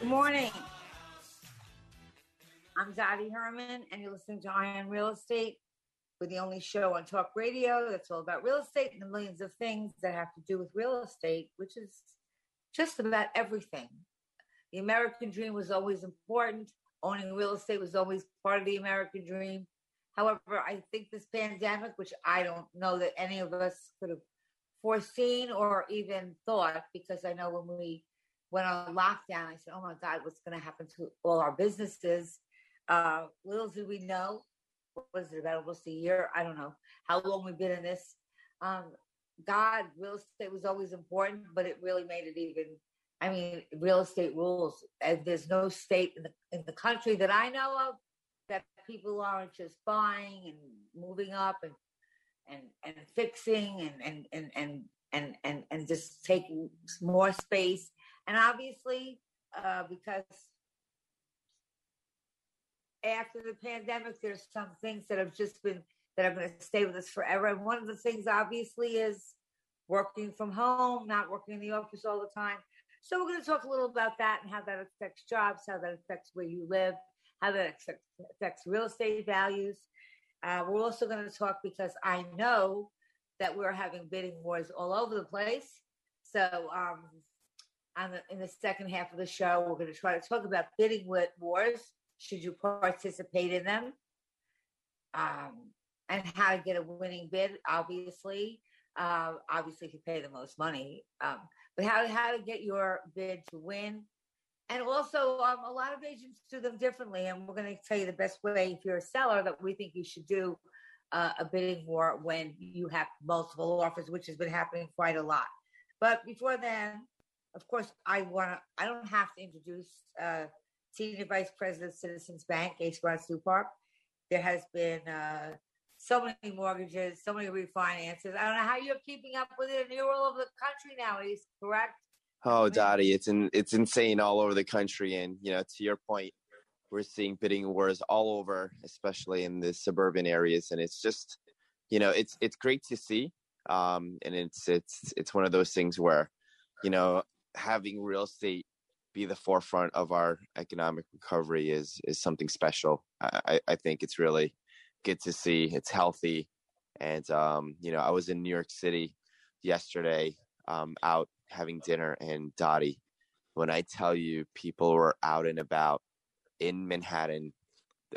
Good morning. I'm Dottie Herman, and you're listening to Eye on Real Estate. We're the only show on talk radio that's all about real estate and the millions of things that have to do with real estate, which is just about everything. The American dream was always important. Owning real estate was always part of the American dream. However, I think this pandemic, which I don't know that any of us could have foreseen or even thought, because I know when we went on lockdown, I said, "Oh my God, what's going to happen to all our businesses?" Uh, little did we know, was it about almost a year? I don't know how long we've been in this. Um, God, real estate was always important, but it really made it even. I mean, real estate rules. And there's no state in the in the country that I know of that people aren't just buying and moving up and and and fixing and and and and and and, and just taking more space and obviously, uh, because after the pandemic, there's some things that have just been that are going to stay with us forever. And one of the things, obviously, is working from home, not working in the office all the time. So we're going to talk a little about that and how that affects jobs, how that affects where you live, how that affects real estate values. Uh, we're also going to talk because I know that we're having bidding wars all over the place. So um, the, in the second half of the show, we're going to try to talk about bidding wars. Should you participate in them? Um, and how to get a winning bid, obviously. Uh, obviously, if you pay the most money, um, but how, how to get your bid to win. And also, um, a lot of agents do them differently. And we're going to tell you the best way, if you're a seller, that we think you should do uh, a bidding war when you have multiple offers, which has been happening quite a lot. But before then, of course, I want to, I don't have to introduce uh, Senior Vice President of Citizens Bank, Ace Brown Stupar. There has been uh, so many mortgages, so many refinances. I don't know how you're keeping up with it. And you're all over the country now, Ace, correct? Oh, Dottie, it's in, it's insane all over the country. And, you know, to your point, we're seeing bidding wars all over, especially in the suburban areas. And it's just, you know, it's, it's great to see. Um, and it's, it's, it's one of those things where, you know, having real estate be the forefront of our economic recovery is is something special. I, I think it's really good to see. It's healthy, and um, you know, I was in New York City yesterday, um, out having dinner, and Dottie, when I tell you, people were out and about in Manhattan.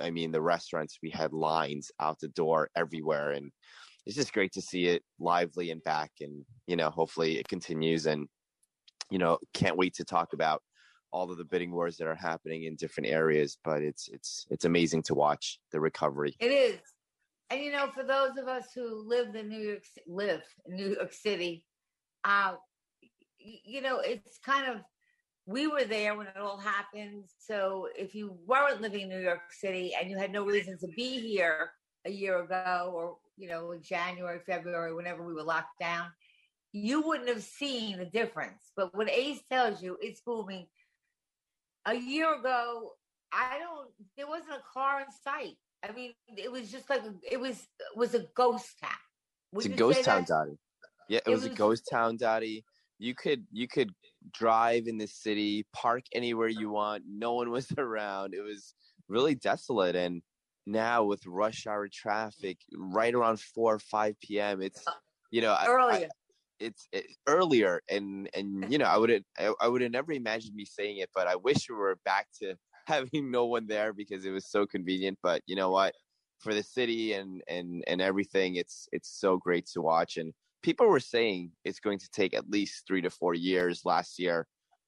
I mean, the restaurants we had lines out the door everywhere, and it's just great to see it lively and back. And you know, hopefully, it continues and you know, can't wait to talk about all of the bidding wars that are happening in different areas. But it's it's it's amazing to watch the recovery. It is, and you know, for those of us who live in New York, live in New York City, uh, you know, it's kind of we were there when it all happened. So if you weren't living in New York City and you had no reason to be here a year ago, or you know, in January, February, whenever we were locked down, you wouldn't have seen the difference. But when Ace tells you it's booming, a year ago, I don't. There wasn't a car in sight. I mean, it was just like it was was a ghost town. Would it's a ghost town, Daddy. Yeah, it, it was, was, a ghost town, Daddy. You could you could drive in the city, park anywhere you want. No one was around. It was really desolate, and now with rush hour traffic right around 4 or 5 p.m. It's, uh, you know, earlier. I, it's it, earlier and and you know i would I, I would have never imagined me saying it but i wish we were back to having no one there because it was so convenient but you know what for the city and and and everything it's it's so great to watch and people were saying it's going to take at least 3 to 4 years last year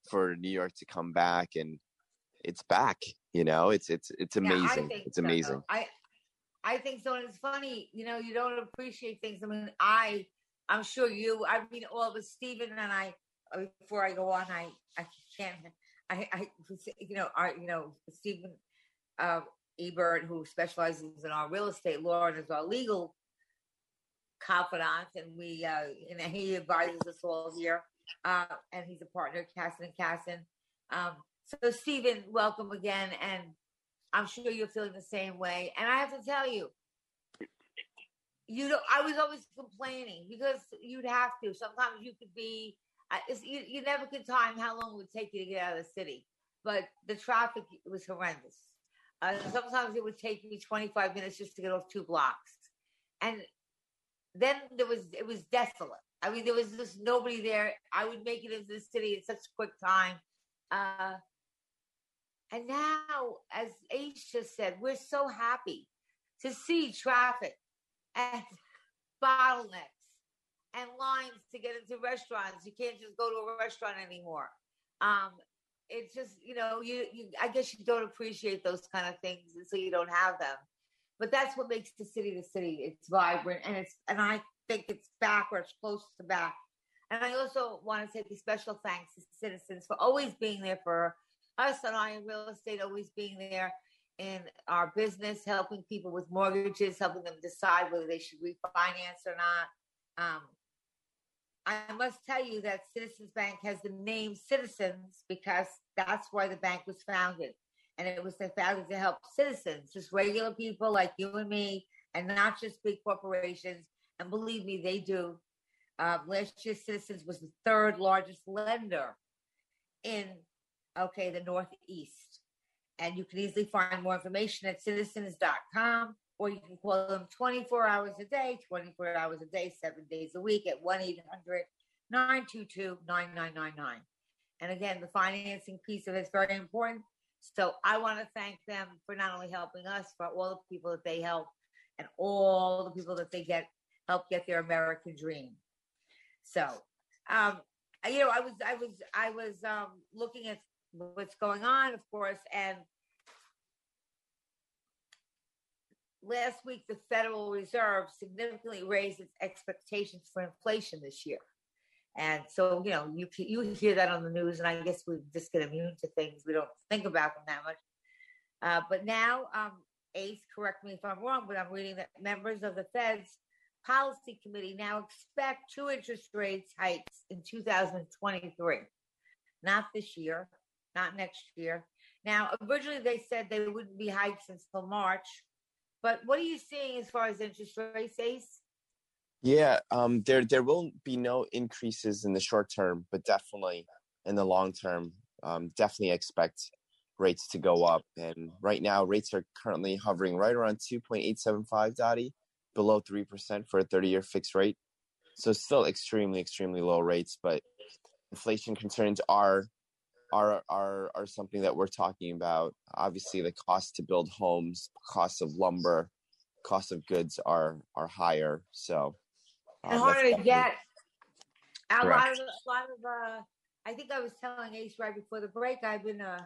for new york to come back and it's back you know it's it's it's amazing yeah, it's amazing i i think so and it's funny you know you don't appreciate things i mean i I'm sure you. I mean, all of us, Stephen and I. Uh, before I go on, I I can't. I I you know our you know Stephen uh, Ebert, who specializes in our real estate law and is our legal confidant, and we uh, and he advises us all here. Uh, and he's a partner Casson and Casson. Um, so Stephen, welcome again, and I'm sure you're feeling the same way. And I have to tell you, you know, I was always complaining because you'd have to. Sometimes you could be, you, you never could time how long it would take you to get out of the city, but the traffic was horrendous. Uh, sometimes it would take me 25 minutes just to get off two blocks. And then there was, it was desolate. I mean, there was just nobody there. I would make it into the city in such a quick time. Uh, and now, as Ace just said, we're so happy to see traffic and bottlenecks and lines to get into restaurants. You can't just go to a restaurant anymore. Um, it's just you know you, you I guess you don't appreciate those kind of things, and so you don't have them. But that's what makes the city the city. It's vibrant, and it's and I think it's back or it's close to back. And I also want to say a special thanks to citizens for always being there for us and I in real estate, always being there in our business, helping people with mortgages, helping them decide whether they should refinance or not. Um, I must tell you that Citizens Bank has the name Citizens because that's why the bank was founded. And it was the founded to help citizens, just regular people like you and me, and not just big corporations. And believe me, they do. Um, last year, Citizens was the third largest lender in, okay, the Northeast. And you can easily find more information at citizens.com or you can call them 24 hours a day, 24 hours a day, seven days a week at 1 800 922 9999. And again, the financing piece of it is very important. So I want to thank them for not only helping us, but all the people that they help and all the people that they get help get their American dream. So, um, you know, I was, I was, I was um, looking at what's going on, of course. And last week, the Federal Reserve significantly raised its expectations for inflation this year. And so, you know, you you hear that on the news, and I guess we just get immune to things. We don't think about them that much. Uh, but now, um, Ace, correct me if I'm wrong, but I'm reading that members of the Fed's policy committee now expect two interest rates hikes in 2023, not this year, not next year. Now, originally they said they wouldn't be hikes until March, but what are you seeing as far as interest rates, Ace? Yeah, um, there there will be no increases in the short term, but definitely in the long term, um, definitely expect rates to go up. And right now, rates are currently hovering right around 2.875, Dottie, below 3% for a 30 year fixed rate. So still extremely, extremely low rates, but inflation concerns are are are are something that we're talking about. Obviously, the cost to build homes, cost of lumber, cost of goods are are higher. So uh, and harder to get. A lot of a lot of uh, I think I was telling Ace right before the break. I've been uh,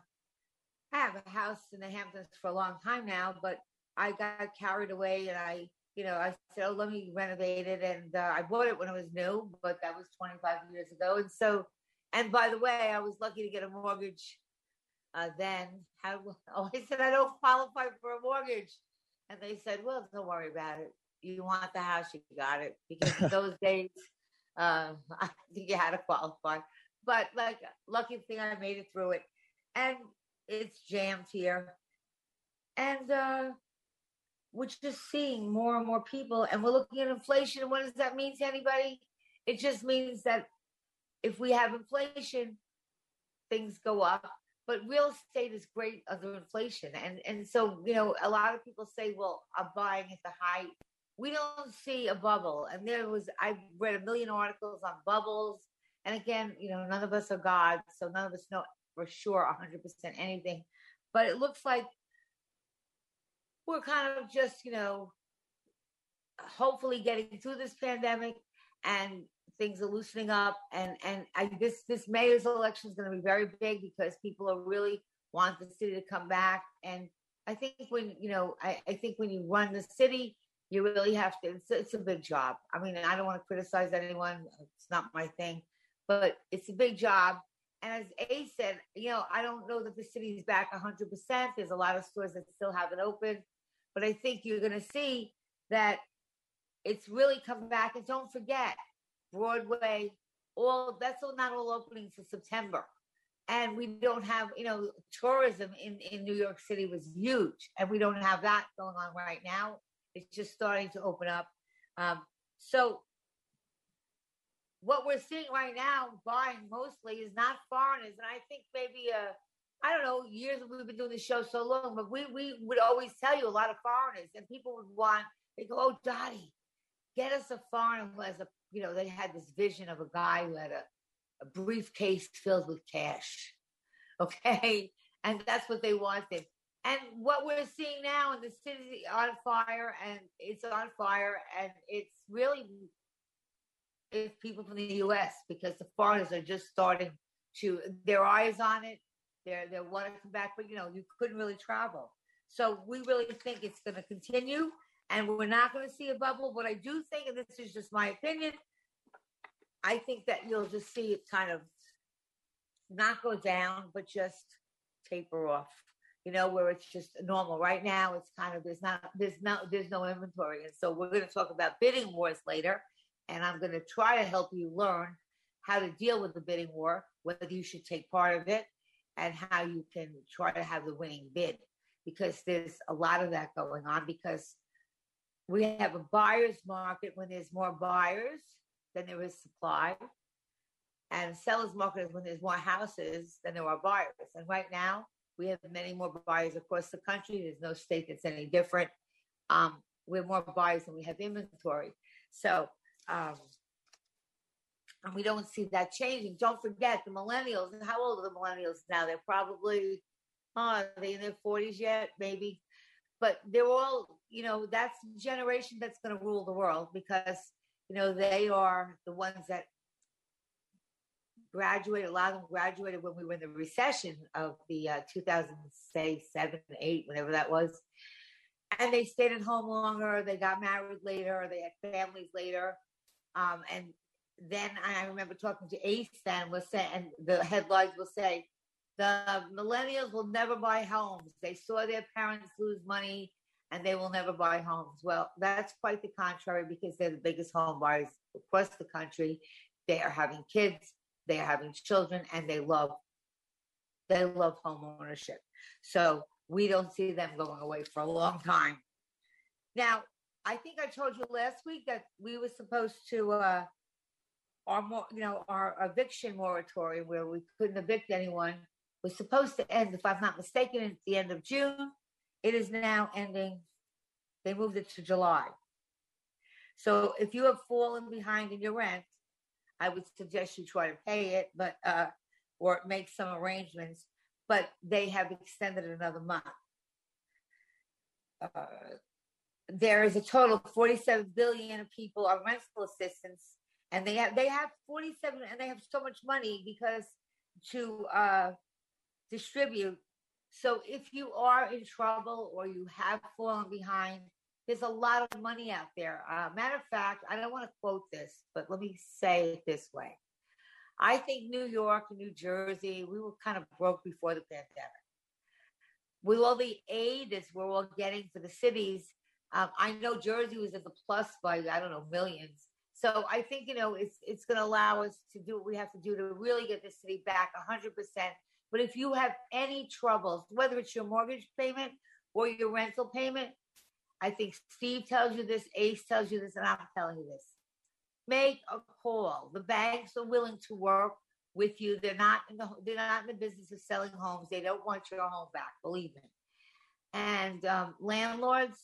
I have a house in the Hamptons for a long time now, but I got carried away and I you know, I said, oh, let me renovate it. And uh, I bought it when it was new, but that was 25 years ago. And so and by the way, I was lucky to get a mortgage uh, then. How, oh, I said, I don't qualify for a mortgage. And they said, well, don't worry about it. You want the house, you got it. Because those days, uh, I think you had to qualify. But like, lucky thing I made it through it. And it's jammed here. And uh, we're just seeing more and more people. And we're looking at inflation. what does that mean to anybody? It just means that if we have inflation, things go up. but real estate is great under inflation. And and so, you know, a lot of people say, well, I'm buying at the height. We don't see a bubble. And there was I read a million articles on bubbles. And again, you know, none of us are God, so none of us know for sure 100% anything. But it looks like we're kind of just, you know, hopefully getting through this pandemic and things are loosening up and and I, this this mayor's election is going to be very big because people are really want the city to come back and i think when you know I, I think when you run the city you really have to it's, it's a big job i mean i don't want to criticize anyone it's not my thing but it's a big job and as a said you know i don't know that the city's back 100% there's a lot of stores that still haven't opened but i think you're going to see that it's really come back and don't forget Broadway, all that's all not all opening to September. And we don't have, you know, tourism in, in New York City was huge, and we don't have that going on right now. It's just starting to open up. Um, so, what we're seeing right now, buying mostly, is not foreigners, and I think maybe uh, I don't know, years we've been doing the show so long, but we we would always tell you a lot of foreigners, and people would want they go, "Oh, Dottie, get us a foreigner who has a you know, they had this vision of a guy who had a, a briefcase filled with cash. Okay. And that's what they wanted. And what we're seeing now in the city on fire and it's on fire and it's really it's people from the US because the foreigners are just starting to their eyes on it. They're they want to come back, but you know, you couldn't really travel. So we really think it's gonna continue and we're not going to see a bubble. But I do think, and this is just my opinion, I think that you'll just see it kind of not go down, but just taper off. You know, where it's just normal. Right now, it's kind of there's not there's no there's no inventory, and so we're going to talk about bidding wars later, and I'm going to try to help you learn how to deal with the bidding war, whether you should take part of it, and how you can try to have the winning bid, because there's a lot of that going on. Because we have a buyer's market when there's more buyers than there is supply. And seller's market is when there's more houses than there are buyers. And right now, we have many more buyers across the country. There's no state that's any different. Um, we have more buyers than we have inventory. So, um, and we don't see that changing. Don't forget the millennials. How old are the millennials now? They're probably, oh, are they in their 40s yet? Maybe but they're all, you know, that's the generation that's going to rule the world because, you know, they are the ones that graduated. A lot of them graduated when we were in the recession of the uh, 2007, 8, whenever that was. And they stayed at home longer. They got married later. They had families later. Um, and then I remember talking to Ace then was saying, and the headlines will say, the millennials will never buy homes. They saw their parents lose money and they will never buy homes. Well, that's quite the contrary because they're the biggest home buyers across the country. They are having kids, they are having children, and they love they love home ownership. So we don't see them going away for a long time. Now, I think I told you last week that we were supposed to uh our more you know our eviction moratorium where we couldn't evict anyone was supposed to end, if I'm not mistaken, at the end of June. It is now ending. They moved it to July. So if you have fallen behind in your rent, I would suggest you try to pay it, but uh, or make some arrangements. But they have extended another month. Uh, there is a total of 47 billion people on rental assistance, and they have they have 47, and they have so much money because to uh, distribute. So if you are in trouble or you have fallen behind, there's a lot of money out there. Uh, matter of fact, I don't want to quote this, but let me say it this way. I think New York and New Jersey, we were kind of broke before the pandemic. With all the aid that we're all getting for the cities, um, I know Jersey was at the plus by I don't know millions. So I think you know it's it's going to allow us to do what we have to do to really get the city back 100 percent but if you have any troubles, whether it's your mortgage payment or your rental payment, I think Steve tells you this, Ace tells you this, and I'm telling you this. Make a call. The banks are willing to work with you. They're not in the they're not in the business of selling homes. They don't want your home back, believe me. And um, landlords,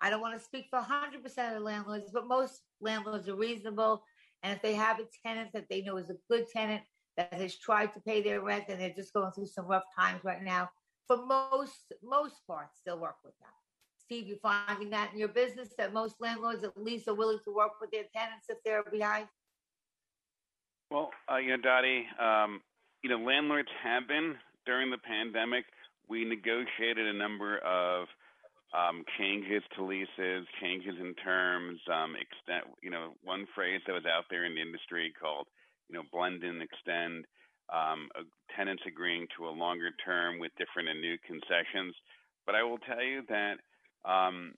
I don't want to speak for 100% of the landlords, but most landlords are reasonable. And if they have a tenant that they know is a good tenant that has tried to pay their rent and they're just going through some rough times right now, for most most parts, they'll work with them. Steve, you finding that in your business that most landlords at least are willing to work with their tenants if they're behind? Well, uh, you know, Dottie, um, you know, landlords have been during the pandemic. We negotiated a number of um, changes to leases, changes in terms, um, extent. You know, one phrase that was out there in the industry called, you know, blend and extend. Um, tenants agreeing to a longer term with different and new concessions. But I will tell you that, um,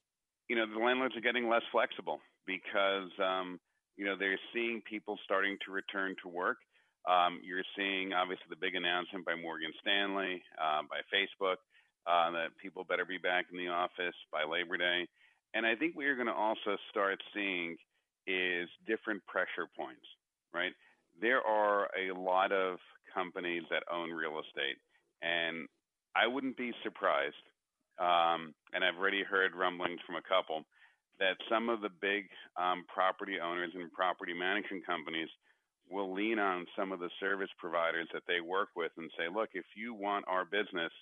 you know, the landlords are getting less flexible because um, you know, they're seeing people starting to return to work. Um, you're seeing obviously the big announcement by Morgan Stanley, uh, by Facebook, uh, that people better be back in the office by Labor Day. And I think what you're going to also start seeing is different pressure points, right? There are a lot of companies that own real estate, and I wouldn't be surprised. Um, and I've already heard rumblings from a couple that some of the big um, property owners and property management companies will lean on some of the service providers that they work with and say, look, if you want our business,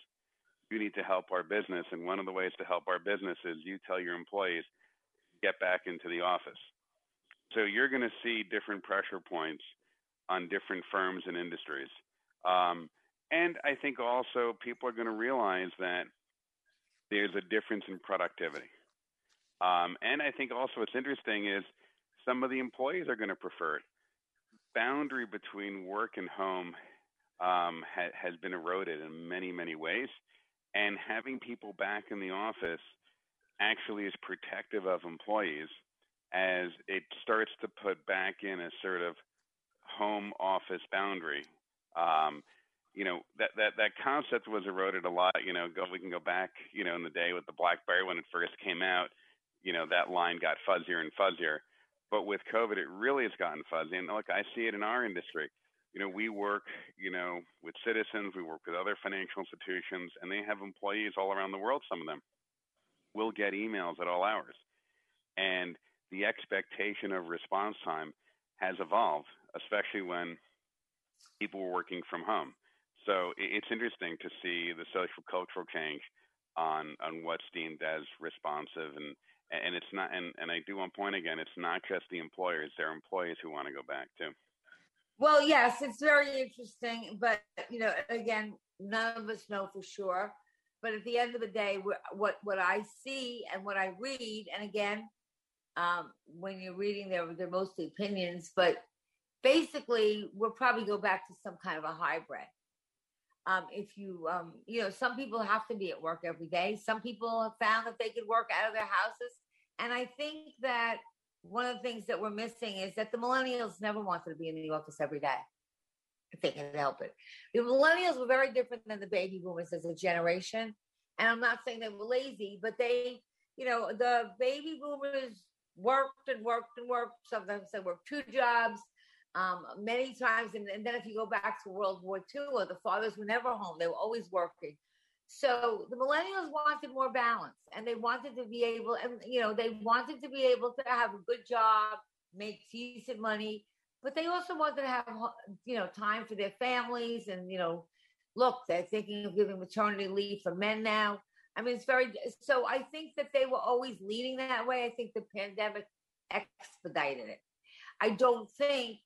you need to help our business. And one of the ways to help our business is you tell your employees, get back into the office. So you're going to see different pressure points on different firms and industries. Um, and I think also people are going to realize that there's a difference in productivity. Um, and I think also what's interesting is some of the employees are going to prefer it. Boundary between work and home um, ha- has been eroded in many, many ways. And having people back in the office actually is protective of employees as it starts to put back in a sort of home office boundary. Um, you know that that that concept was eroded a lot. You know, go we can go back. You know, in the day with the BlackBerry when it first came out you know that line got fuzzier and fuzzier. But with COVID, it really has gotten fuzzy. And look, I see it in our industry. You know, we work, you know, with citizens, we work with other financial institutions, and they have employees all around the world. Some of them will get emails at all hours, and the expectation of response time has evolved, especially when people were working from home. So it's interesting to see the social cultural change on on what's deemed as responsive and and it's not and, and i do one point again it's not just the employers they're employees who want to go back too. Well yes it's very interesting but you know again none of us know for sure but at the end of the day what what i see and what i read and again um, when you're reading they're, they're mostly opinions but basically we'll probably go back to some kind of a hybrid um, if you, um, you know, some people have to be at work every day. Some people have found that they could work out of their houses. And I think that one of the things that we're missing is that the millennials never wanted to be in the office every day if they can help it. The millennials were very different than the baby boomers as a generation. And I'm not saying they were lazy, but they, you know, the baby boomers worked and worked and worked. Sometimes they worked two jobs um, many times. And, and, then if you go back to World War II, the fathers were never home, they were always working. So the millennials wanted more balance and they wanted to be able, and you know, they wanted to be able to have a good job, make decent money, but they also wanted to have, you know, time for their families. And, you know, look, they're thinking of giving maternity leave for men now. I mean, it's very, so I think that they were always leading that way. I think the pandemic expedited it. I don't think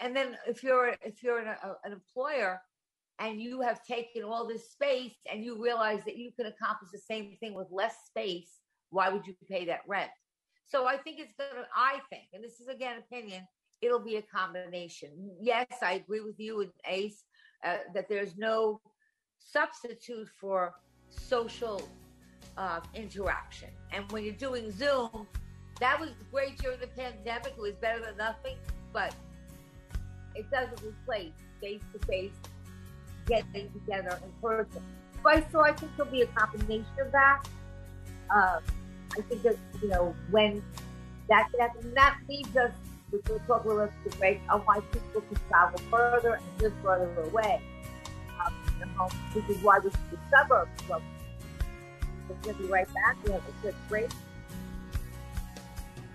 and then if you're if you're an, a, an employer and you have taken all this space and you realize that you can accomplish the same thing with less space why would you pay that rent? So i think it's gonna i think and this is again opinion it'll be a combination. Yes i agree with you and ace uh, that there's no substitute for social uh, interaction. And when you're doing zoom that was great during the pandemic it was better than nothing but it doesn't replace face to face getting together in person. But so I think there'll be a combination of that. Uh, I think that you know when that can happen, that leads us we'll talk a little bit break on why people can travel further and live further away um, from home, which is why we see the suburbs. So we're going to be right back. We have a quick break.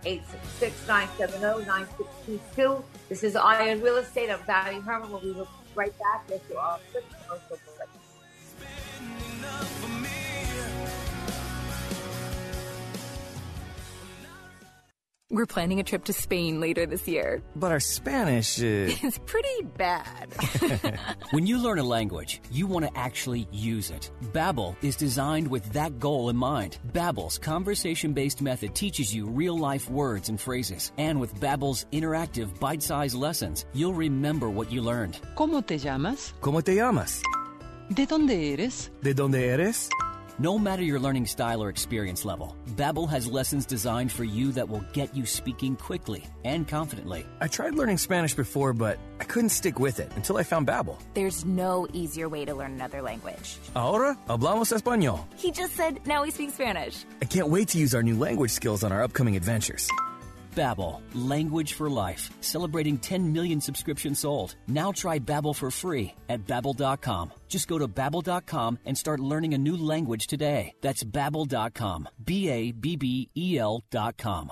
866-970-9622. This is Eye on Real Estate. I'm Dottie Herman. We'll be right back after our quick. We're planning a trip to Spain later this year. But our Spanish is. It's pretty bad. when you learn a language, you want to actually use it. Babbel is designed with that goal in mind. Babbel's conversation-based method teaches you real-life words and phrases. And with Babbel's interactive bite-sized lessons, you'll remember what you learned. ¿Cómo te llamas? ¿Cómo te llamas? ¿De dónde eres? ¿De dónde eres? No matter your learning style or experience level, Babbel has lessons designed for you that will get you speaking quickly and confidently. I tried learning Spanish before, but I couldn't stick with it until I found Babbel. There's no easier way to learn another language. Ahora hablamos español. He just said now we speak Spanish. I can't wait to use our new language skills on our upcoming adventures. Babbel, language for life, celebrating 10 million subscriptions sold. Now try Babbel for free at babbel.com. Just go to babbel.com and start learning a new language today. That's babbel.com. B A B B E L.com.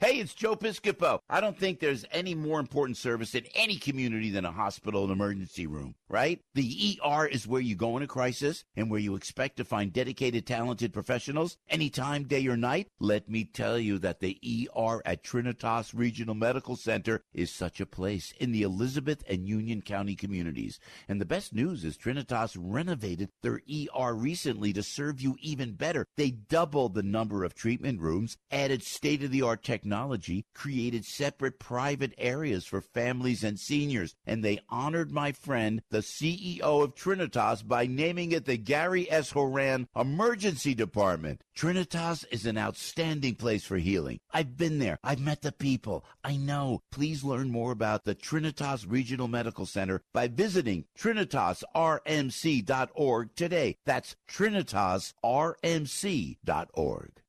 Hey, it's Joe Piscopo. I don't think there's any more important service in any community than a hospital and emergency room, right? The ER is where you go in a crisis and where you expect to find dedicated, talented professionals anytime, day or night. Let me tell you that the ER at Trinitas Regional Medical Center is such a place in the Elizabeth and Union County communities. And the best news is Trinitas renovated their ER recently to serve you even better. They doubled the number of treatment rooms, added state of the art technology technology created separate private areas for families and seniors, and they honored my friend, the CEO of Trinitas, by naming it the Gary S. Horan Emergency Department. Trinitas is an outstanding place for healing. I've been there. I've met the people. I know. Please learn more about the Trinitas Regional Medical Center by visiting trinitasrmc.org today. That's trinitasrmc.org.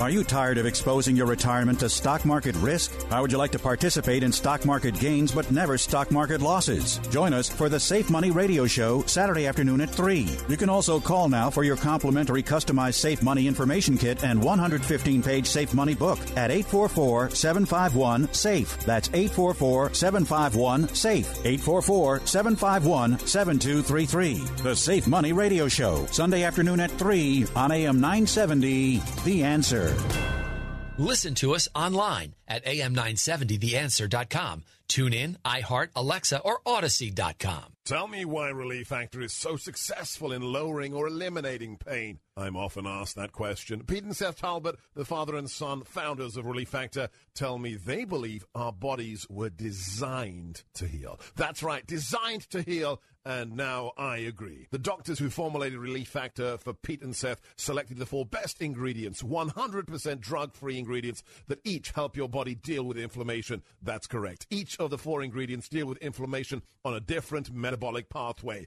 Are you tired of exposing your retirement to stock market risk? How would you like to participate in stock market gains but never stock market losses? Join us for the Safe Money Radio Show Saturday afternoon at 3. You can also call now for your complimentary customized Safe Money information kit and 115 page Safe Money book at 844 751 SAFE. That's 844 751 SAFE. 844 751 7233. The Safe Money Radio Show, Sunday afternoon at 3 on AM 970. The Answer. Listen to us online at am970theanswer.com. Tune in, iHeart, Alexa, or Odyssey.com. Tell me why Relief Factor is so successful in lowering or eliminating pain. I'm often asked that question. Pete and Seth Talbot, the father and son founders of Relief Factor, tell me they believe our bodies were designed to heal. That's right, designed to heal. And now I agree. The doctors who formulated Relief Factor for Pete and Seth selected the four best ingredients, 100% drug free ingredients that each help your body deal with inflammation. That's correct. Each of the four ingredients deal with inflammation on a different metabolic pathway.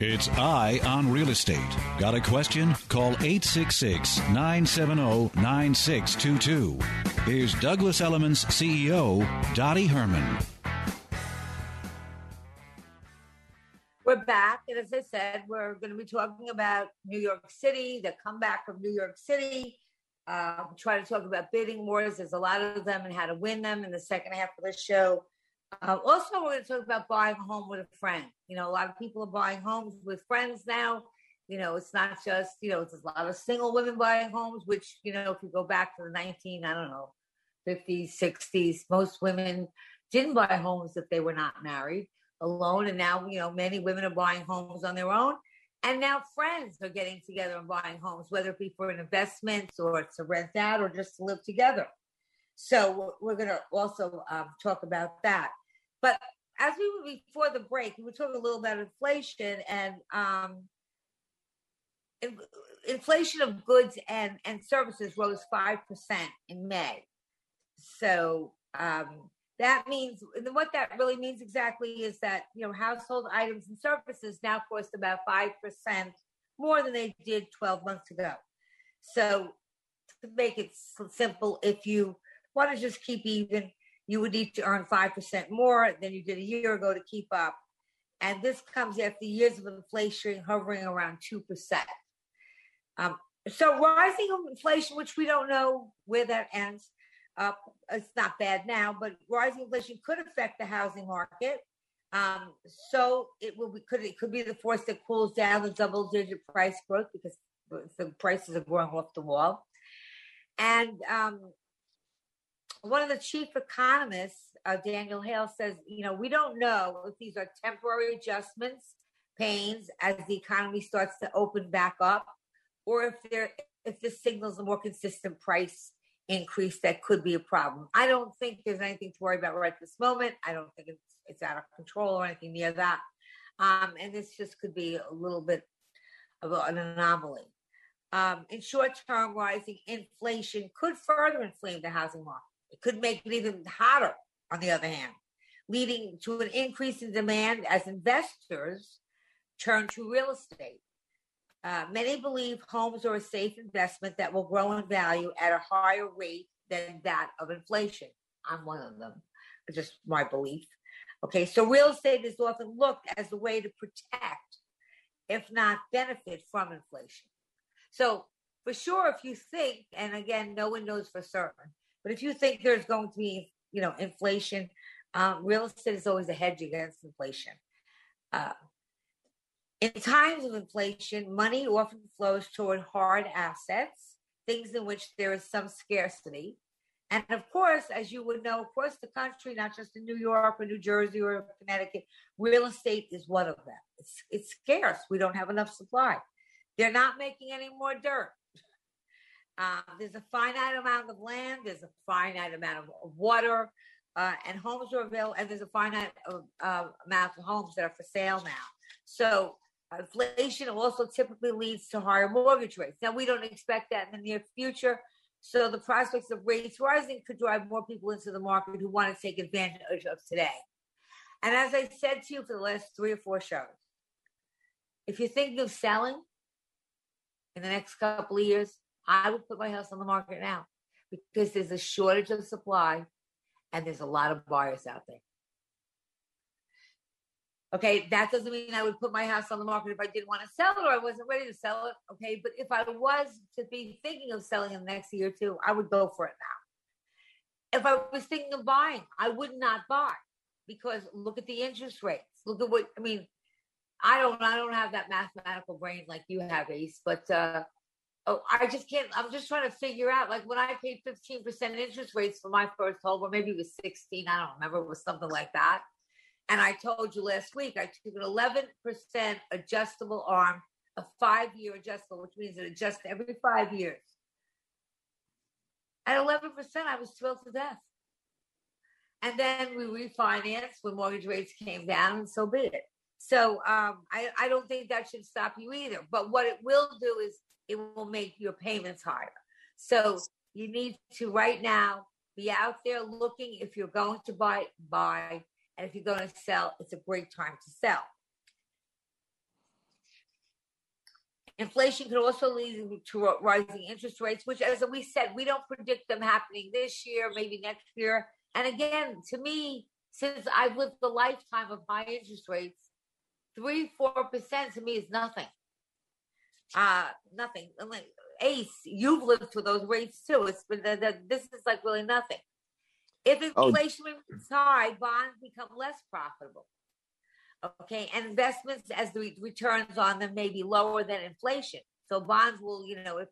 It's Eye on Real Estate. Got a question? Call 866 970 9622. Here's Douglas Elliman's CEO, Dottie Herman. We're back, and as I said, we're going to be talking about New York City, the comeback of New York City, uh, try to talk about bidding wars. There's a lot of them and how to win them in the second half of the show. Uh, also, we're going to talk about buying a home with a friend. You know, a lot of people are buying homes with friends now. You know, it's not just, you know, it's a lot of single women buying homes, which, you know, if you go back to the 19, I don't know, 50s, 60s, most women didn't buy homes if they were not married alone. And now, you know, many women are buying homes on their own. And now friends are getting together and buying homes, whether it be for an investment or to rent out or just to live together. So we're going to also um, talk about that. But as we were before the break, we were talking a little about inflation and um, in, inflation of goods and, and services rose 5% in May. So um, that means and what that really means exactly is that you know household items and services now cost about 5% more than they did 12 months ago so to make it simple if you want to just keep even you would need to earn 5% more than you did a year ago to keep up and this comes after years of inflation hovering around 2% um, so rising inflation which we don't know where that ends up. It's not bad now, but rising inflation could affect the housing market. Um, so it will be could it could be the force that cools down the double digit price growth because the prices are going off the wall. And um, one of the chief economists, uh, Danielle Hale, says, you know, we don't know if these are temporary adjustments, pains as the economy starts to open back up, or if they're if this signals a more consistent price increase that could be a problem. I don't think there's anything to worry about right this moment. I don't think it's it's out of control or anything near that. Um, and this just could be a little bit of an anomaly. Um, in short term, rising inflation could further inflame the housing market. It could make it even hotter, on the other hand, leading to an increase in demand as investors turn to real estate. Uh, many believe homes are a safe investment that will grow in value at a higher rate than that of inflation. I'm one of them. Just my belief. Okay, so real estate is often looked as a way to protect, if not benefit from inflation. So, for sure, if you think, and again, no one knows for certain, but if you think there's going to be, you know, inflation, um, real estate is always a hedge against inflation. Uh, in times of inflation, money often flows toward hard assets, things in which there is some scarcity. And of course, as you would know, across the country, not just in New York or New Jersey or Connecticut, real estate is one of them. It's, it's scarce. We don't have enough supply. They're not making any more dirt. Uh, there's a finite amount of land, there's a finite amount of water, uh, and homes are available, and there's a finite uh, amount of homes that are for sale now. So Inflation also typically leads to higher mortgage rates. Now, we don't expect that in the near future. So the prospects of rates rising could drive more people into the market who want to take advantage of today. And as I said to you for the last three or four shows, if you're thinking of selling in the next couple of years, I would put my house on the market now because there's a shortage of supply and there's a lot of buyers out there. Okay, that doesn't mean I would put my house on the market if I didn't want to sell it or I wasn't ready to sell it. Okay, but if I was to be thinking of selling in the next year or two, I would go for it now. If I was thinking of buying, I would not buy because look at the interest rates. Look at what I mean. I don't I don't have that mathematical brain like you have, Ace, but uh oh, I just can't. I'm just trying to figure out. Like when I paid 15% interest rates for my first home, or maybe it was 16. I don't remember. It was something like that. And I told you last week, I took an 11% adjustable arm, a five year adjustable, which means it adjusts every five years. At 11%, I was thrilled to death. And then we refinanced when mortgage rates came down, and so be it. So um, I, I don't think that should stop you either. But what it will do is it will make your payments higher. So you need to right now be out there looking if you're going to buy, buy and if you're going to sell, it's a great time to sell. Inflation could also lead to rising interest rates, which, as we said, we don't predict them happening this year, maybe next year. And again, to me, since I've lived the lifetime of high interest rates, three, four percent to me is nothing. Uh, nothing. Ace, you've lived through those rates too. It's been the, the, this is like really nothing. If Oh. inflation remains high, bonds become less profitable. Okay, and investments as the returns on them may be lower than inflation. So bonds will, you know, if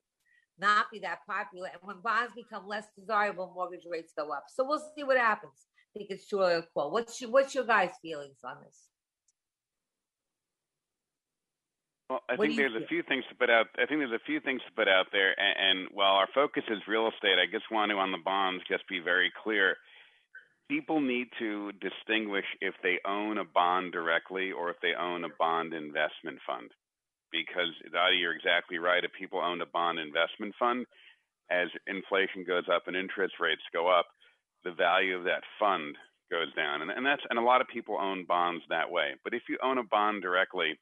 not be that popular. And when bonds become less desirable, mortgage rates go up. So we'll see what happens. I think it's too early to call. What's your what's your guys' feelings on this? Well, I What think there's a few things to put out. I think there's a few things to put out there, and, and while our focus is real estate, I just want to on the bonds just be very clear. People need to distinguish if they own a bond directly or if they own a bond investment fund, because Dottie, you're exactly right. If people own a bond investment fund, as inflation goes up and interest rates go up, the value of that fund goes down, and, and that's and a lot of people own bonds that way. But if you own a bond directly,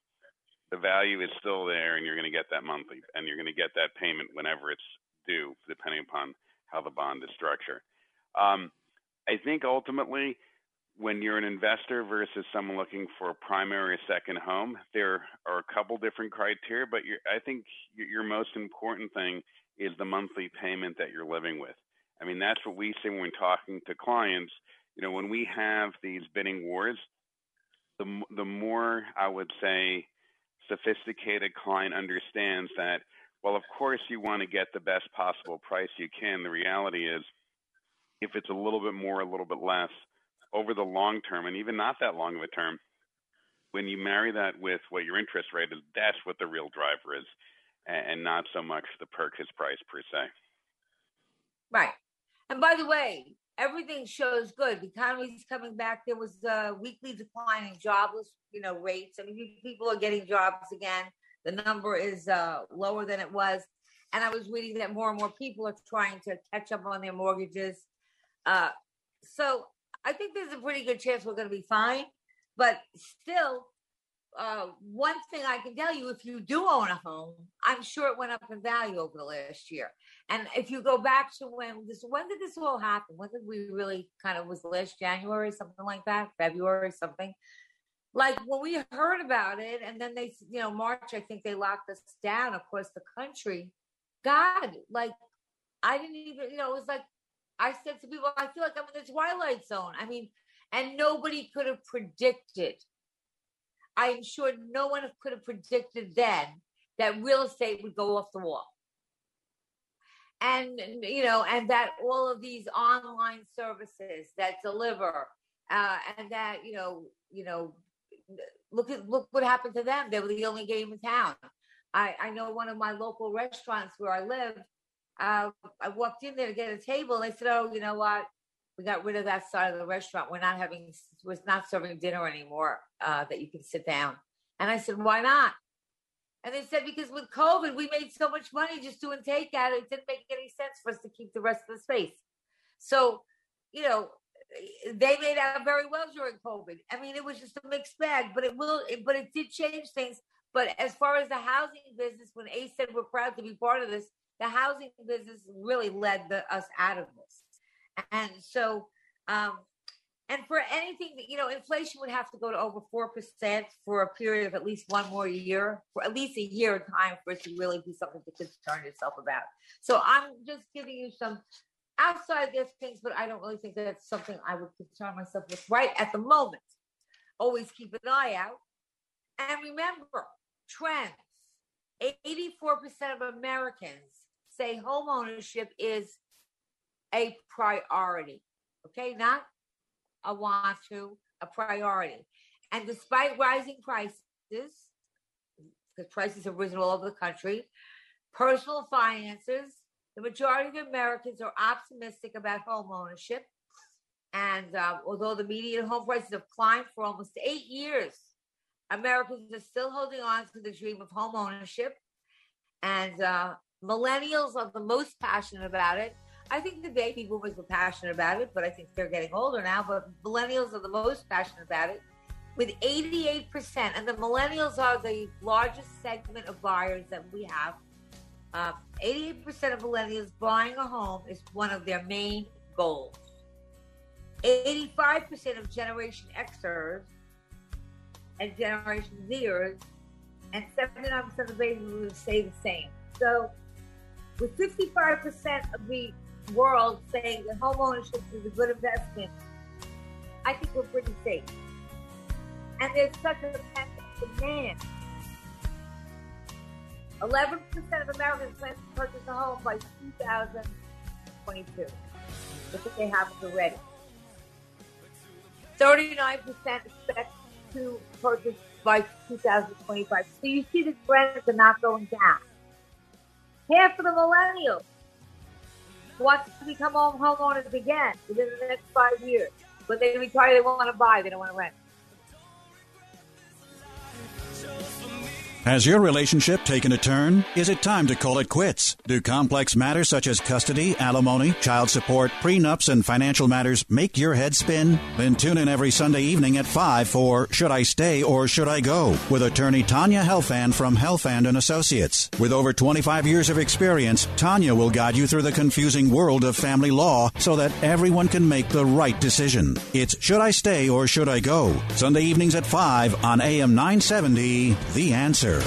the value is still there and you're going to get that monthly and you're going to get that payment whenever it's due depending upon how the bond is structured. Um, i think ultimately when you're an investor versus someone looking for a primary or second home there are a couple different criteria but i think your your most important thing is the monthly payment that you're living with. I mean that's what we say when we're talking to clients. You know when we have these bidding wars the, the more i would say sophisticated client understands that, well, of course, you want to get the best possible price you can. The reality is, if it's a little bit more, a little bit less, over the long term, and even not that long of a term, when you marry that with what your interest rate is, that's what the real driver is, and not so much the purchase price per se. Right. And by the way, everything shows good. The economy's coming back. There was a weekly decline in jobless, you know, rates. I mean, people are getting jobs again. The number is uh, lower than it was. And I was reading that more and more people are trying to catch up on their mortgages. Uh, so I think there's a pretty good chance we're going to be fine. But still, uh, one thing I can tell you, if you do own a home, I'm sure it went up in value over the last year. And if you go back to when this, when did this all happen? When did we really kind of was last January, something like that, February, something? Like when we heard about it, and then they, you know, March, I think they locked us down across the country. God, like I didn't even, you know, it was like I said to people, I feel like I'm in the twilight zone. I mean, and nobody could have predicted. I'm sure no one could have predicted then that real estate would go off the wall. And, you know, and that all of these online services that deliver, uh, and that, you know, you know, look at look what happened to them. They were the only game in town. I, I know one of my local restaurants where I live. Uh, I walked in there to get a table, and they said, "Oh, you know what? We got rid of that side of the restaurant. We're not having, we're not serving dinner anymore. Uh, that you can sit down." And I said, "Why not?" And they said, "Because with COVID, we made so much money just doing takeout. It didn't make any sense for us to keep the rest of the space." So, you know, they made out very well during COVID. I mean, it was just a mixed bag, but it will, but it did change things. But as far as the housing business, when Ace said we're proud to be part of this, the housing business really led the, us out of this. And so, um, and for anything that, you know, inflation would have to go to over 4% for a period of at least one more year, for at least a year of time for it to really be something to concern yourself about. So I'm just giving you some outside their things, but I don't really think that's something I would concern myself with right at the moment. Always keep an eye out. And remember, trends. 84% of Americans say home ownership is a priority. Okay, not a want to, a priority. And despite rising prices, because prices have risen all over the country, personal finances, the majority of Americans are optimistic about home ownership. And uh, although the median home prices have climbed for almost eight years, Americans are still holding on to the dream of home ownership. And uh, millennials are the most passionate about it. I think the baby boomers were passionate about it, but I think they're getting older now. But millennials are the most passionate about it, with 88%. And the millennials are the largest segment of buyers that we have. Uh, 88% of millennials buying a home is one of their main goals. 85% of Generation Xers and Generation Zers and 79% of baby boomers say the same. So With 55% of the world saying that home ownership is a good investment, I think we're pretty safe. And there's such a demand. 11% of Americans plan to purchase a home by 2022, if they haven't already. 39% expect to purchase by 2025. So you see the trends are not going down. Half of the millennials want to become home homeowners again within the next five years. But they retire, they want to buy, they don't want to rent. Has your relationship taken a turn? Is it time to call it quits? Do complex matters such as custody, alimony, child support, prenups, and financial matters make your head spin? Then tune in every Sunday evening at 5 for Should I Stay or Should I Go? with attorney Tanya Helfand from Helfand and Associates. With over 25 years of experience, Tanya will guide you through the confusing world of family law so that everyone can make the right decision. It's Should I Stay or Should I Go? Sunday evenings at 5 on AM 970, The Answer.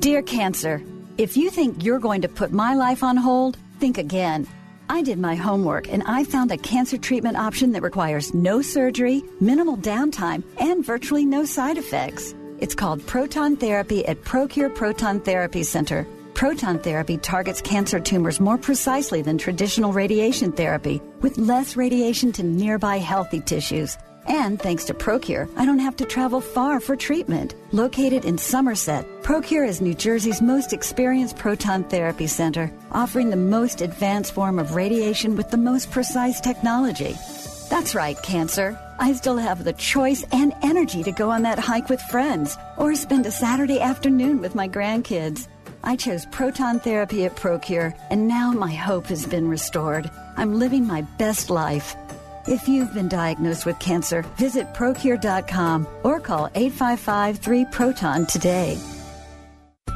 Dear Cancer, if you think you're going to put my life on hold, think again. I did my homework and I found a cancer treatment option that requires no surgery, minimal downtime, and virtually no side effects. It's called proton therapy at Procure Proton Therapy Center. Proton therapy targets cancer tumors more precisely than traditional radiation therapy, with less radiation to nearby healthy tissues. And thanks to Procure, I don't have to travel far for treatment. Located in Somerset, Procure is New Jersey's most experienced proton therapy center, offering the most advanced form of radiation with the most precise technology. That's right, cancer. I still have the choice and energy to go on that hike with friends or spend a Saturday afternoon with my grandkids. I chose proton therapy at Procure, and now my hope has been restored. I'm living my best life. If you've been diagnosed with cancer, visit procure.com or call 855 3PROTON today.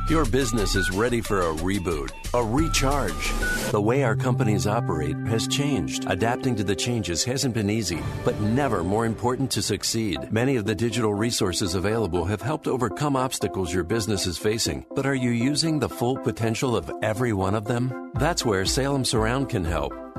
Your business is ready for a reboot, a recharge. The way our companies operate has changed. Adapting to the changes hasn't been easy, but never more important to succeed. Many of the digital resources available have helped overcome obstacles your business is facing, but are you using the full potential of every one of them? That's where Salem Surround can help.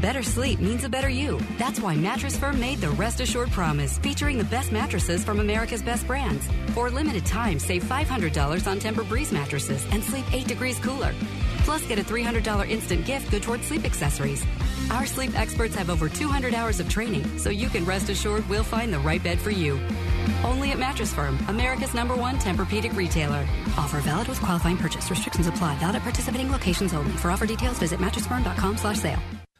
Better sleep means a better you. That's why Mattress Firm made the Rest Assured Promise, featuring the best mattresses from America's best brands. For a limited time, save $500 on Tempur-Breeze mattresses and sleep 8 degrees cooler. Plus, get a $300 instant gift good towards sleep accessories. Our sleep experts have over 200 hours of training, so you can rest assured we'll find the right bed for you. Only at Mattress Firm, America's number one Tempur-Pedic retailer. Offer valid with qualifying purchase. Restrictions apply. Valid at participating locations only. For offer details, visit mattressfirm.com slash sale.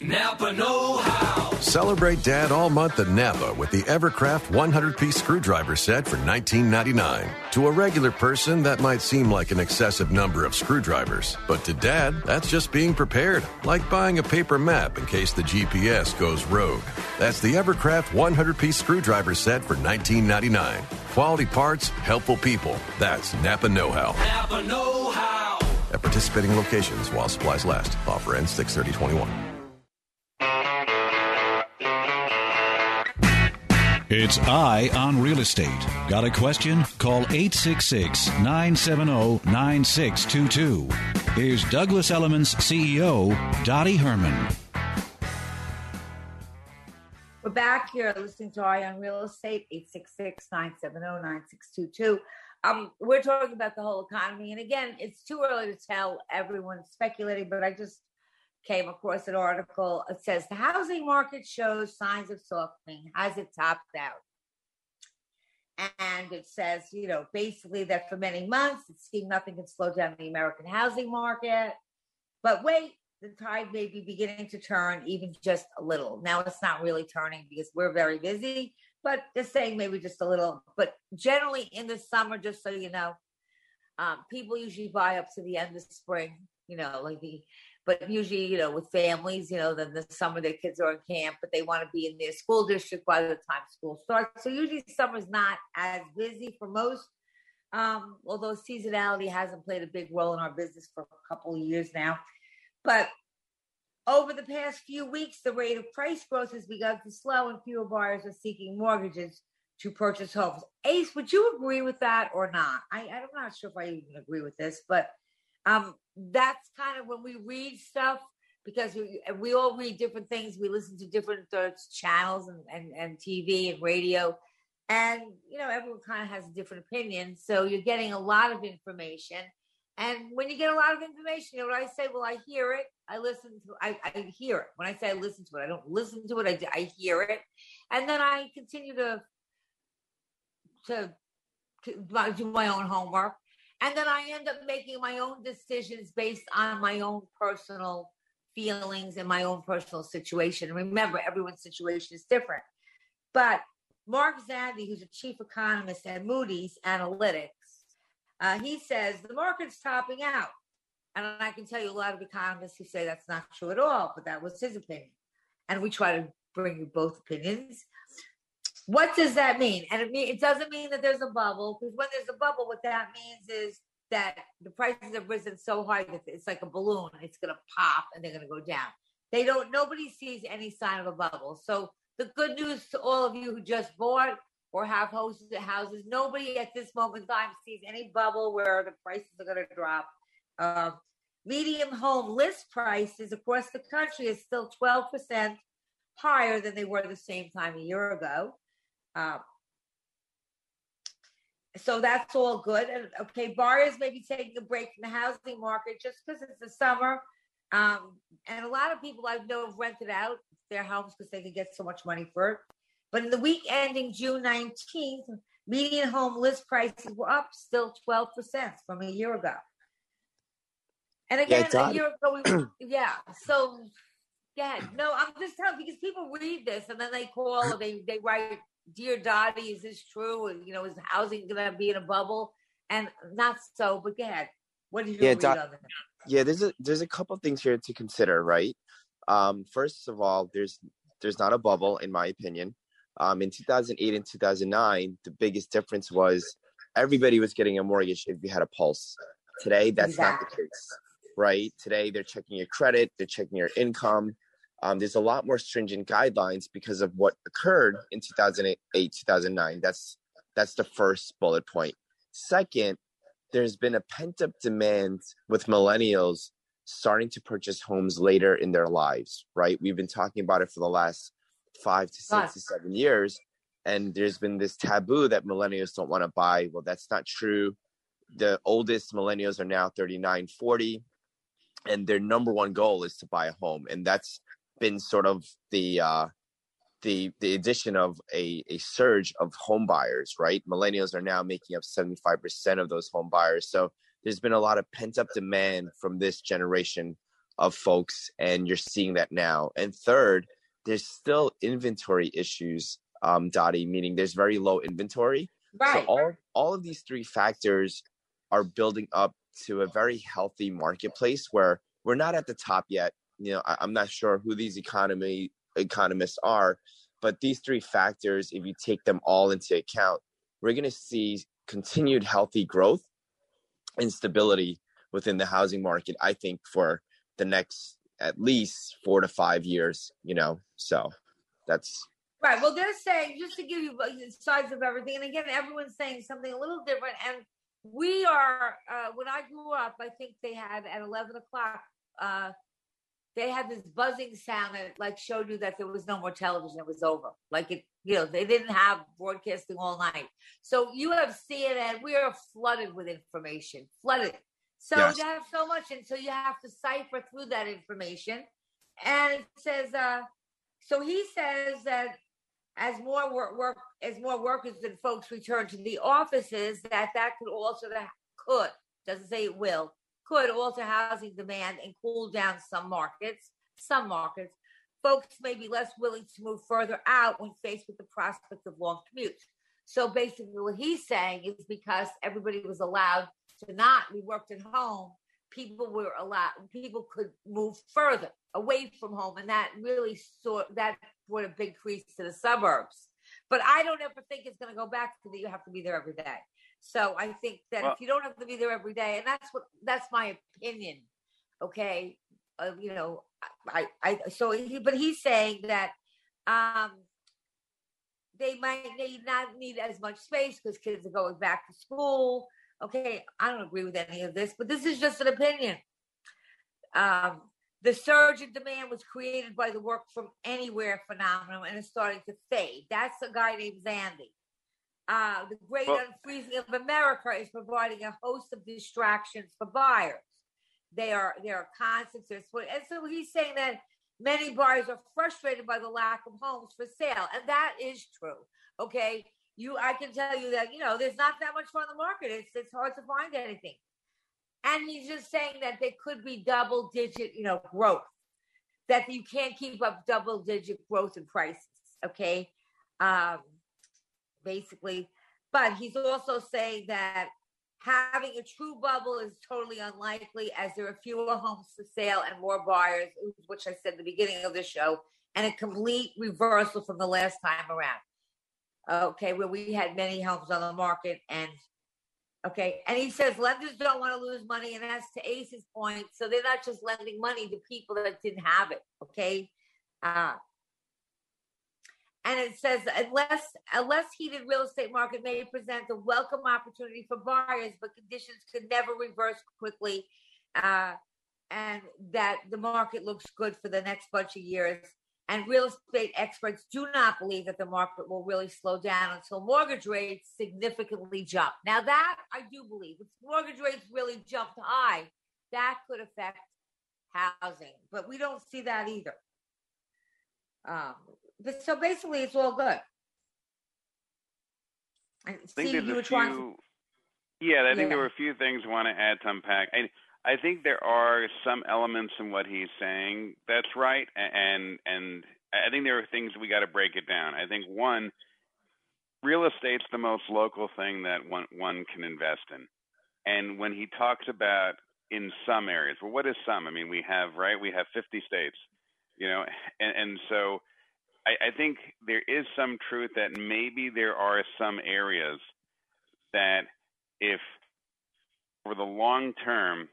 Napa Know How. Celebrate Dad all month at Napa with the Evercraft 100 piece screwdriver set for $19.99. To a regular person, that might seem like an excessive number of screwdrivers, but to Dad, that's just being prepared, like buying a paper map in case the GPS goes rogue. That's the Evercraft 100 piece screwdriver set for $19.99. Quality parts, helpful people. That's Napa Know How. Napa Know How. At participating locations while supplies last. Offer ends 63021. It's Eye on Real Estate. Got a question? Call 866 970 9622. Here's Douglas Elliman's CEO, Dottie Herman. We're back here listening to Eye on Real Estate, 866 970 9622. Um, we're talking about the whole economy. And again, it's too early to tell. Everyone's speculating, but I just came across an article. It says the housing market shows signs of softening. Has it topped out? And it says, you know, basically that for many months it seemed nothing can slow down the American housing market. But wait, the tide may be beginning to turn even just a little. Now it's not really turning because we're very busy, but just saying maybe just a little. But generally in the summer, just so you know, um, people usually buy up to the end of spring, you know, like the but usually, you know, with families, you know, then the summer their kids are in camp, but they want to be in their school district by the time school starts. So usually summer's not as busy for most. Um, although seasonality hasn't played a big role in our business for a couple of years now. But over the past few weeks, the rate of price growth has begun to slow and fewer buyers are seeking mortgages to purchase homes. Ace, would you agree with that or not? I, I'm not sure if I even agree with this, but um, that's kind of when we read stuff because we, we all read different things. We listen to different uh, channels and, and, and TV and radio. And, you know, everyone kind of has a different opinion. So you're getting a lot of information. And when you get a lot of information, you know what I say? Well, I hear it. I listen to I, I hear it. When I say I listen to it, I don't listen to it. I, I hear it. And then I continue to, to, to do my own homework and then I end up making my own decisions based on my own personal feelings and my own personal situation. Remember, everyone's situation is different. But Mark Zandi, who's a chief economist at Moody's Analytics, uh, he says the market's topping out. And I can tell you a lot of economists who say that's not true at all, but that was his opinion. And we try to bring you both opinions. What does that mean? And it, mean, it doesn't mean that there's a bubble, because when there's a bubble, what that means is that the prices have risen so high that it's like a balloon. It's going to pop and they're going to go down. They don't, nobody sees any sign of a bubble. So the good news to all of you who just bought or have houses, houses nobody at this moment in time sees any bubble where the prices are going to drop. Uh, medium home list prices across the country is still 12% higher than they were the same time a year ago. Uh, so that's all good. And okay, buyers may be taking a break from the housing market just because it's the summer. Um, and a lot of people I know have rented out their homes because they can get so much money for it. But in the week ending June 19th, median home list prices were up still 12% from a year ago. And again, yeah, a year ago, we, yeah. So, yeah, no, I'm just telling because people read this and then they call or they, they write dear Dottie, is this true? You know, is housing going to be in a bubble? And not so, but go ahead. What did you yeah, read Dot- on that? Yeah, there's a there's a couple things here to consider, right? Um, first of all, there's there's not a bubble, in my opinion. Um, in 2008 and 2009, the biggest difference was everybody was getting a mortgage if you had a pulse. Today, that's exactly. not the case, right? Today, they're checking your credit, they're checking your income, um, there's a lot more stringent guidelines because of what occurred in 2008 2009 that's that's the first bullet point. Second there's been a pent up demand with millennials starting to purchase homes later in their lives right? We've been talking about it for the last five to six to seven years and there's been this taboo that millennials don't want to buy. Well that's not true. The oldest millennials are now 39 40 and their number one goal is to buy a home and that's been sort of the uh, the the addition of a, a surge of home buyers, right? Millennials are now making up 75% of those home buyers. So there's been a lot of pent up demand from this generation of folks, and you're seeing that now. And third, there's still inventory issues, um, Dottie, meaning there's very low inventory. Right. So all all of these three factors are building up to a very healthy marketplace where we're not at the top yet you know I, am not sure who these economy economists are but these three factors if you take them all into account we're going to see continued healthy growth and stability within the housing market i think for the next at least four to five years you know so that's right well they're saying just to give you sides of everything and again everyone's saying something a little different and we are uh, when i grew up i think they had at 11 o'clock uh, they had this buzzing sound that like showed you that there was no more television. It was over. Like it, you know, they didn't have broadcasting all night. So you have CNN. We are flooded with information, flooded. So yes. you have so much, and so you have to cipher through that information. And it says, uh, so he says that as more work, work as more workers and folks return to the offices, that that could also that could doesn't say it will could alter housing demand and cool down some markets. Some markets, folks may be less willing to move further out when faced with the prospect of long commutes. So basically, what he's saying is because everybody was allowed to not be worked at home, people were allowed, people could move further away from home, and that really sort that brought a big increase to the suburbs. But I don't ever think it's going to go back to that you have to be there every day. So I think that Well- if you don't have to be there every day, and that's what that's my opinion, okay, uh, you know, I, I, so he, but he's saying that um, they might need not need as much space because kids are going back to school. Okay, I don't agree with any of this, but this is just an opinion. Um, the surge in demand was created by the work from anywhere phenomenon and is starting to fade. That's a guy named Zandi. Uh, the great Well- unfreezing of America is providing a host of distractions for buyers. They are they are. They're. And so he's saying that many buyers are frustrated by the lack of homes for sale, and that is true. Okay, you I can tell you that you know there's not that much on the market. It's it's hard to find anything. And he's just saying that there could be double digit, you know, growth. That you can't keep up double digit growth in prices. Okay. Um, basically. But he's also saying that having a true bubble is totally unlikely as there are fewer homes for sale and more buyers, which I said at the beginning of the show, and a complete reversal from the last time around. Okay, where we had many homes on the market and okay, and he says lenders don't want to lose money, and that's to Ace's point. So they're not just lending money to people that didn't have it. Okay, uh, and it says unless a less heated real estate market may present a welcome opportunity for buyers, but conditions could never reverse quickly, uh, and that the market looks good for the next bunch of years. And real estate experts do not believe that the market will really slow down until mortgage rates significantly jump. Now, that I do believe. If mortgage rates really jumped high, that could affect housing, but we don't see that either. Um, but so basically, it's all good. I think Steve, you a were trying to. few. Yeah, I think Yeah. there were a few things I want to add to unpack. I, I think there are some elements in what he's saying that's right, and and I think there are things we got to break it down. I think one, real estate's the most local thing that one one can invest in, and when he talks about in some areas, well, what is some? I mean, we have right, we have 50 states, you know, and and so I, I think there is some truth that maybe there are some areas that if for the long term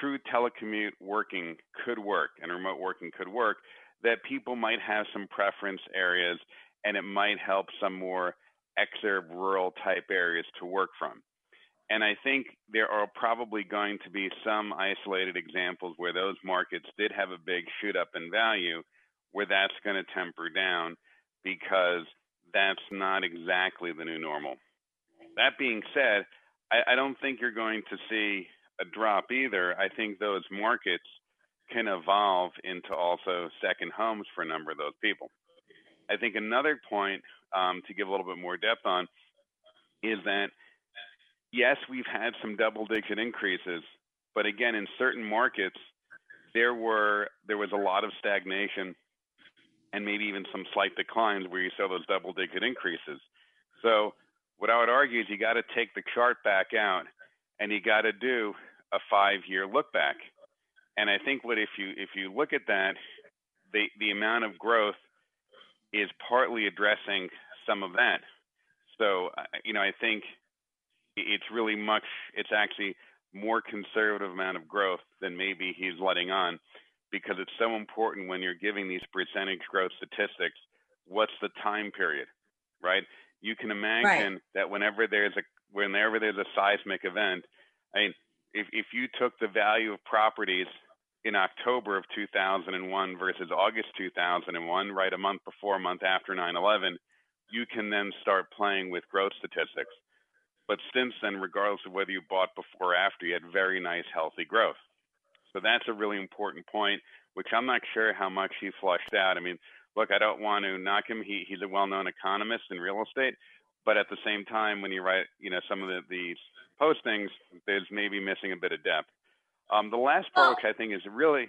true telecommute working could work and remote working could work that people might have some preference areas and it might help some more exurb rural type areas to work from. And i think there are probably going to be some isolated examples where those markets did have a big shoot up in value where that's going to temper down because that's not exactly the new normal that being said I, I don't think you're going to see a drop either. I think those markets can evolve into also second homes for a number of those people. I think another point um, to give a little bit more depth on is that yes, we've had some double digit increases, but again, in certain markets, there were there was a lot of stagnation and maybe even some slight declines where you saw those double digit increases. So what I would argue is you got to take the chart back out and you got to do a five year look back. And I think what if you if you look at that, the the amount of growth is partly addressing some of that. So you know I think it's really much it's actually more conservative amount of growth than maybe he's letting on because it's so important when you're giving these percentage growth statistics what's the time period right? You can imagine that whenever there's a whenever there's a seismic event i mean if if you took the value of properties in October of 2001 versus August 2001 right a month before a month after 9/11 you can then start playing with growth statistics. But since then regardless of whether you bought before or after you had very nice healthy growth so that's a really important point, which I'm not sure how much he flushed out. I mean, look, I don't want to knock him. He he's a well-known economist in real estate, but at the same time, when you write, you know, some of the, these postings, there's maybe missing a bit of depth. Um, the last part, which I think is really,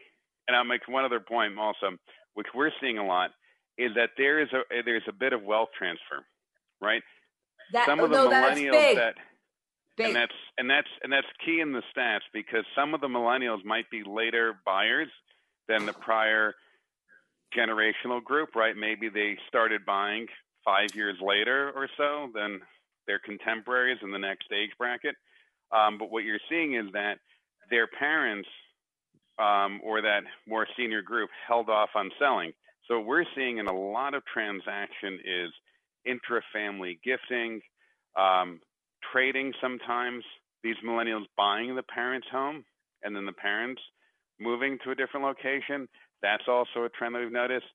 and I'll make one other point also, which we're seeing a lot, is that there is a there's a bit of wealth transfer, right? That, some of the no, millennials that Big. and that's and that's and that's key in the stats because some of the millennials might be later buyers than the prior generational group, right? Maybe they started buying five years later or so than their contemporaries in the next age bracket. Um, but what you're seeing is that their parents um, or that more senior group held off on selling. So what we're seeing in a lot of transaction is intra-family gifting, um, trading sometimes, these millennials buying the parents' home and then the parents moving to a different location. That's also a trend that we've noticed.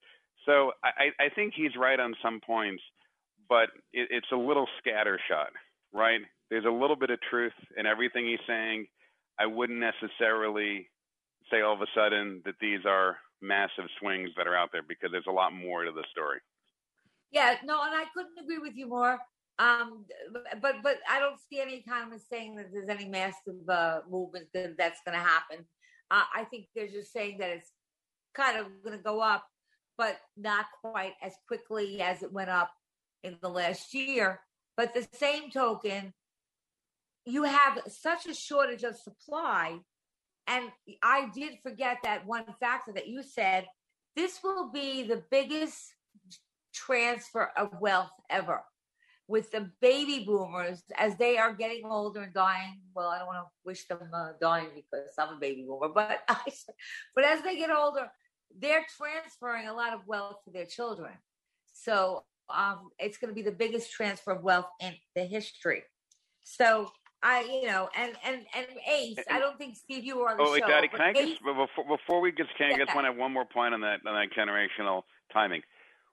So I, I think he's right on some points, but it, it's a little scattershot, right? There's a little bit of truth in everything he's saying. I wouldn't necessarily say all of a sudden that these are massive swings that are out there because there's a lot more to the story. Yeah, no, and I couldn't agree with you more. Um, but but I don't see any economists saying that there's any massive uh, movement that that's going to happen. Uh, I think they're just saying that it's kind of going to go up, but not quite as quickly as it went up in the last year. But the same token, you have such a shortage of supply. And I did forget that one factor that you said. This will be the biggest transfer of wealth ever with the baby boomers as they are getting older and dying. Well, I don't want to wish them uh, dying because I'm a baby boomer, but I, but as they get older, they're transferring a lot of wealth to their children. So um, it's going to be the biggest transfer of wealth in the history. So I, you know, and and and Ace, I don't think Steve, you were on the Oh, show. wait, Dottie, can I Ace, just before, before we just can I just Yeah. want to have one more point on that on that generational timing.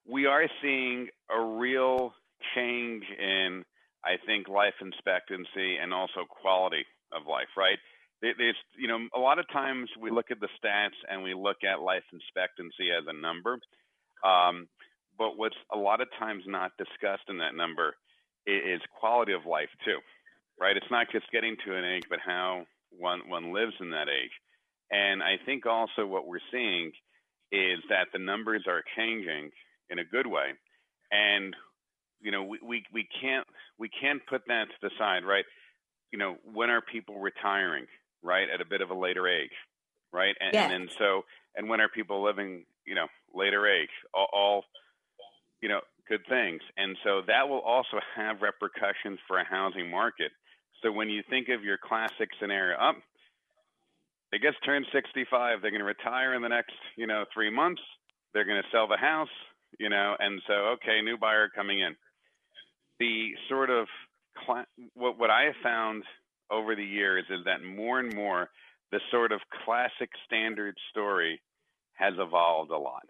We are seeing a real change in, I think, life expectancy and also quality of life. Right? There- There's, you know, a lot of times we look at the stats and we look at life expectancy as a number, um, but what's a lot of times not discussed in that number is quality of life too right? It's not just getting to an age, but how one one lives in that age. And I think also what we're seeing is that the numbers are changing in a good way, and you know we, we, we can't we can't put that to the side, right? You know when are people retiring, right, at a bit of a later age, right? And, Yes. and then so and when are people living, you know, later age, all, all you know good things, and so that will also have repercussions for a housing market. So when you think of your classic scenario, up, they just turned 65. They're going to retire in the next, you know, three months. They're going to sell the house, you know, and so okay, new buyer coming in. The sort of what what I have found over the years is that more and more the sort of classic standard story has evolved a lot,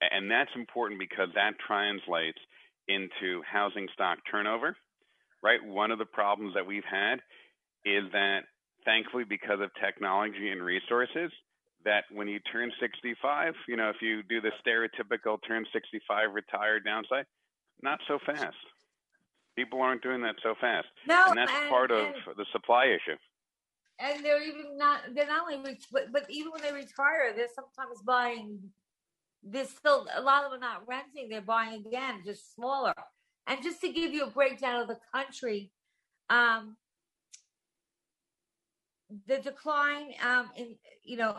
and that's important because that translates into housing stock turnover right? One of the problems that we've had is that thankfully because of technology and resources, that when you turn 65, you know, if you do the stereotypical turn 65 retired downside, not so fast. People aren't doing that so fast. No, and that's and- part of and- the supply issue. and they're even not they're not only but but even when they retire, they're sometimes buying. They're still a lot of them are not renting; they're buying again, just smaller. And just to give you a breakdown of the country, um, the decline um, in you know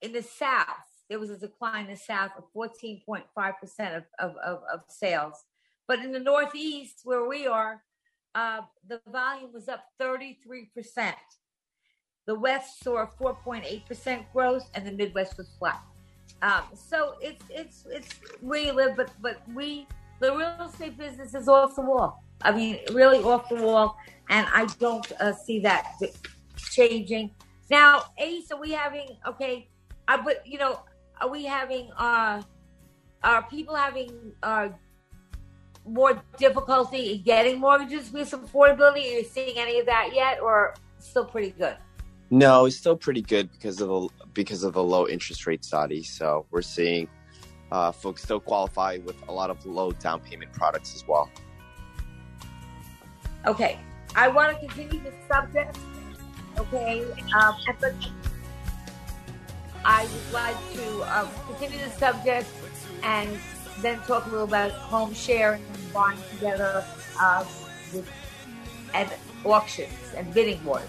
in the South, there was a decline in the South of 14.5% of, of, of, of sales. But in the Northeast, where we are, uh, the volume was up 33%. The West saw a 4.8% growth, and the Midwest was flat. Um, so it's it's it's where you live, but but we the real estate business is off the wall. I mean, really off the wall, and I don't uh, see that changing. Now, Ace, are we having okay? Uh, but you know, are we having uh, are people having uh, more difficulty in getting mortgages with some affordability? Are you seeing any of that yet, or still pretty good? No, it's still pretty good because of the because of the low interest rate, Dottie. So we're seeing uh, folks still qualify with a lot of low down payment products as well. Okay, I want to continue the subject. Okay, um, I would like to um, continue the subject and then talk a little about home sharing and buying together uh, with, and auctions and bidding wars.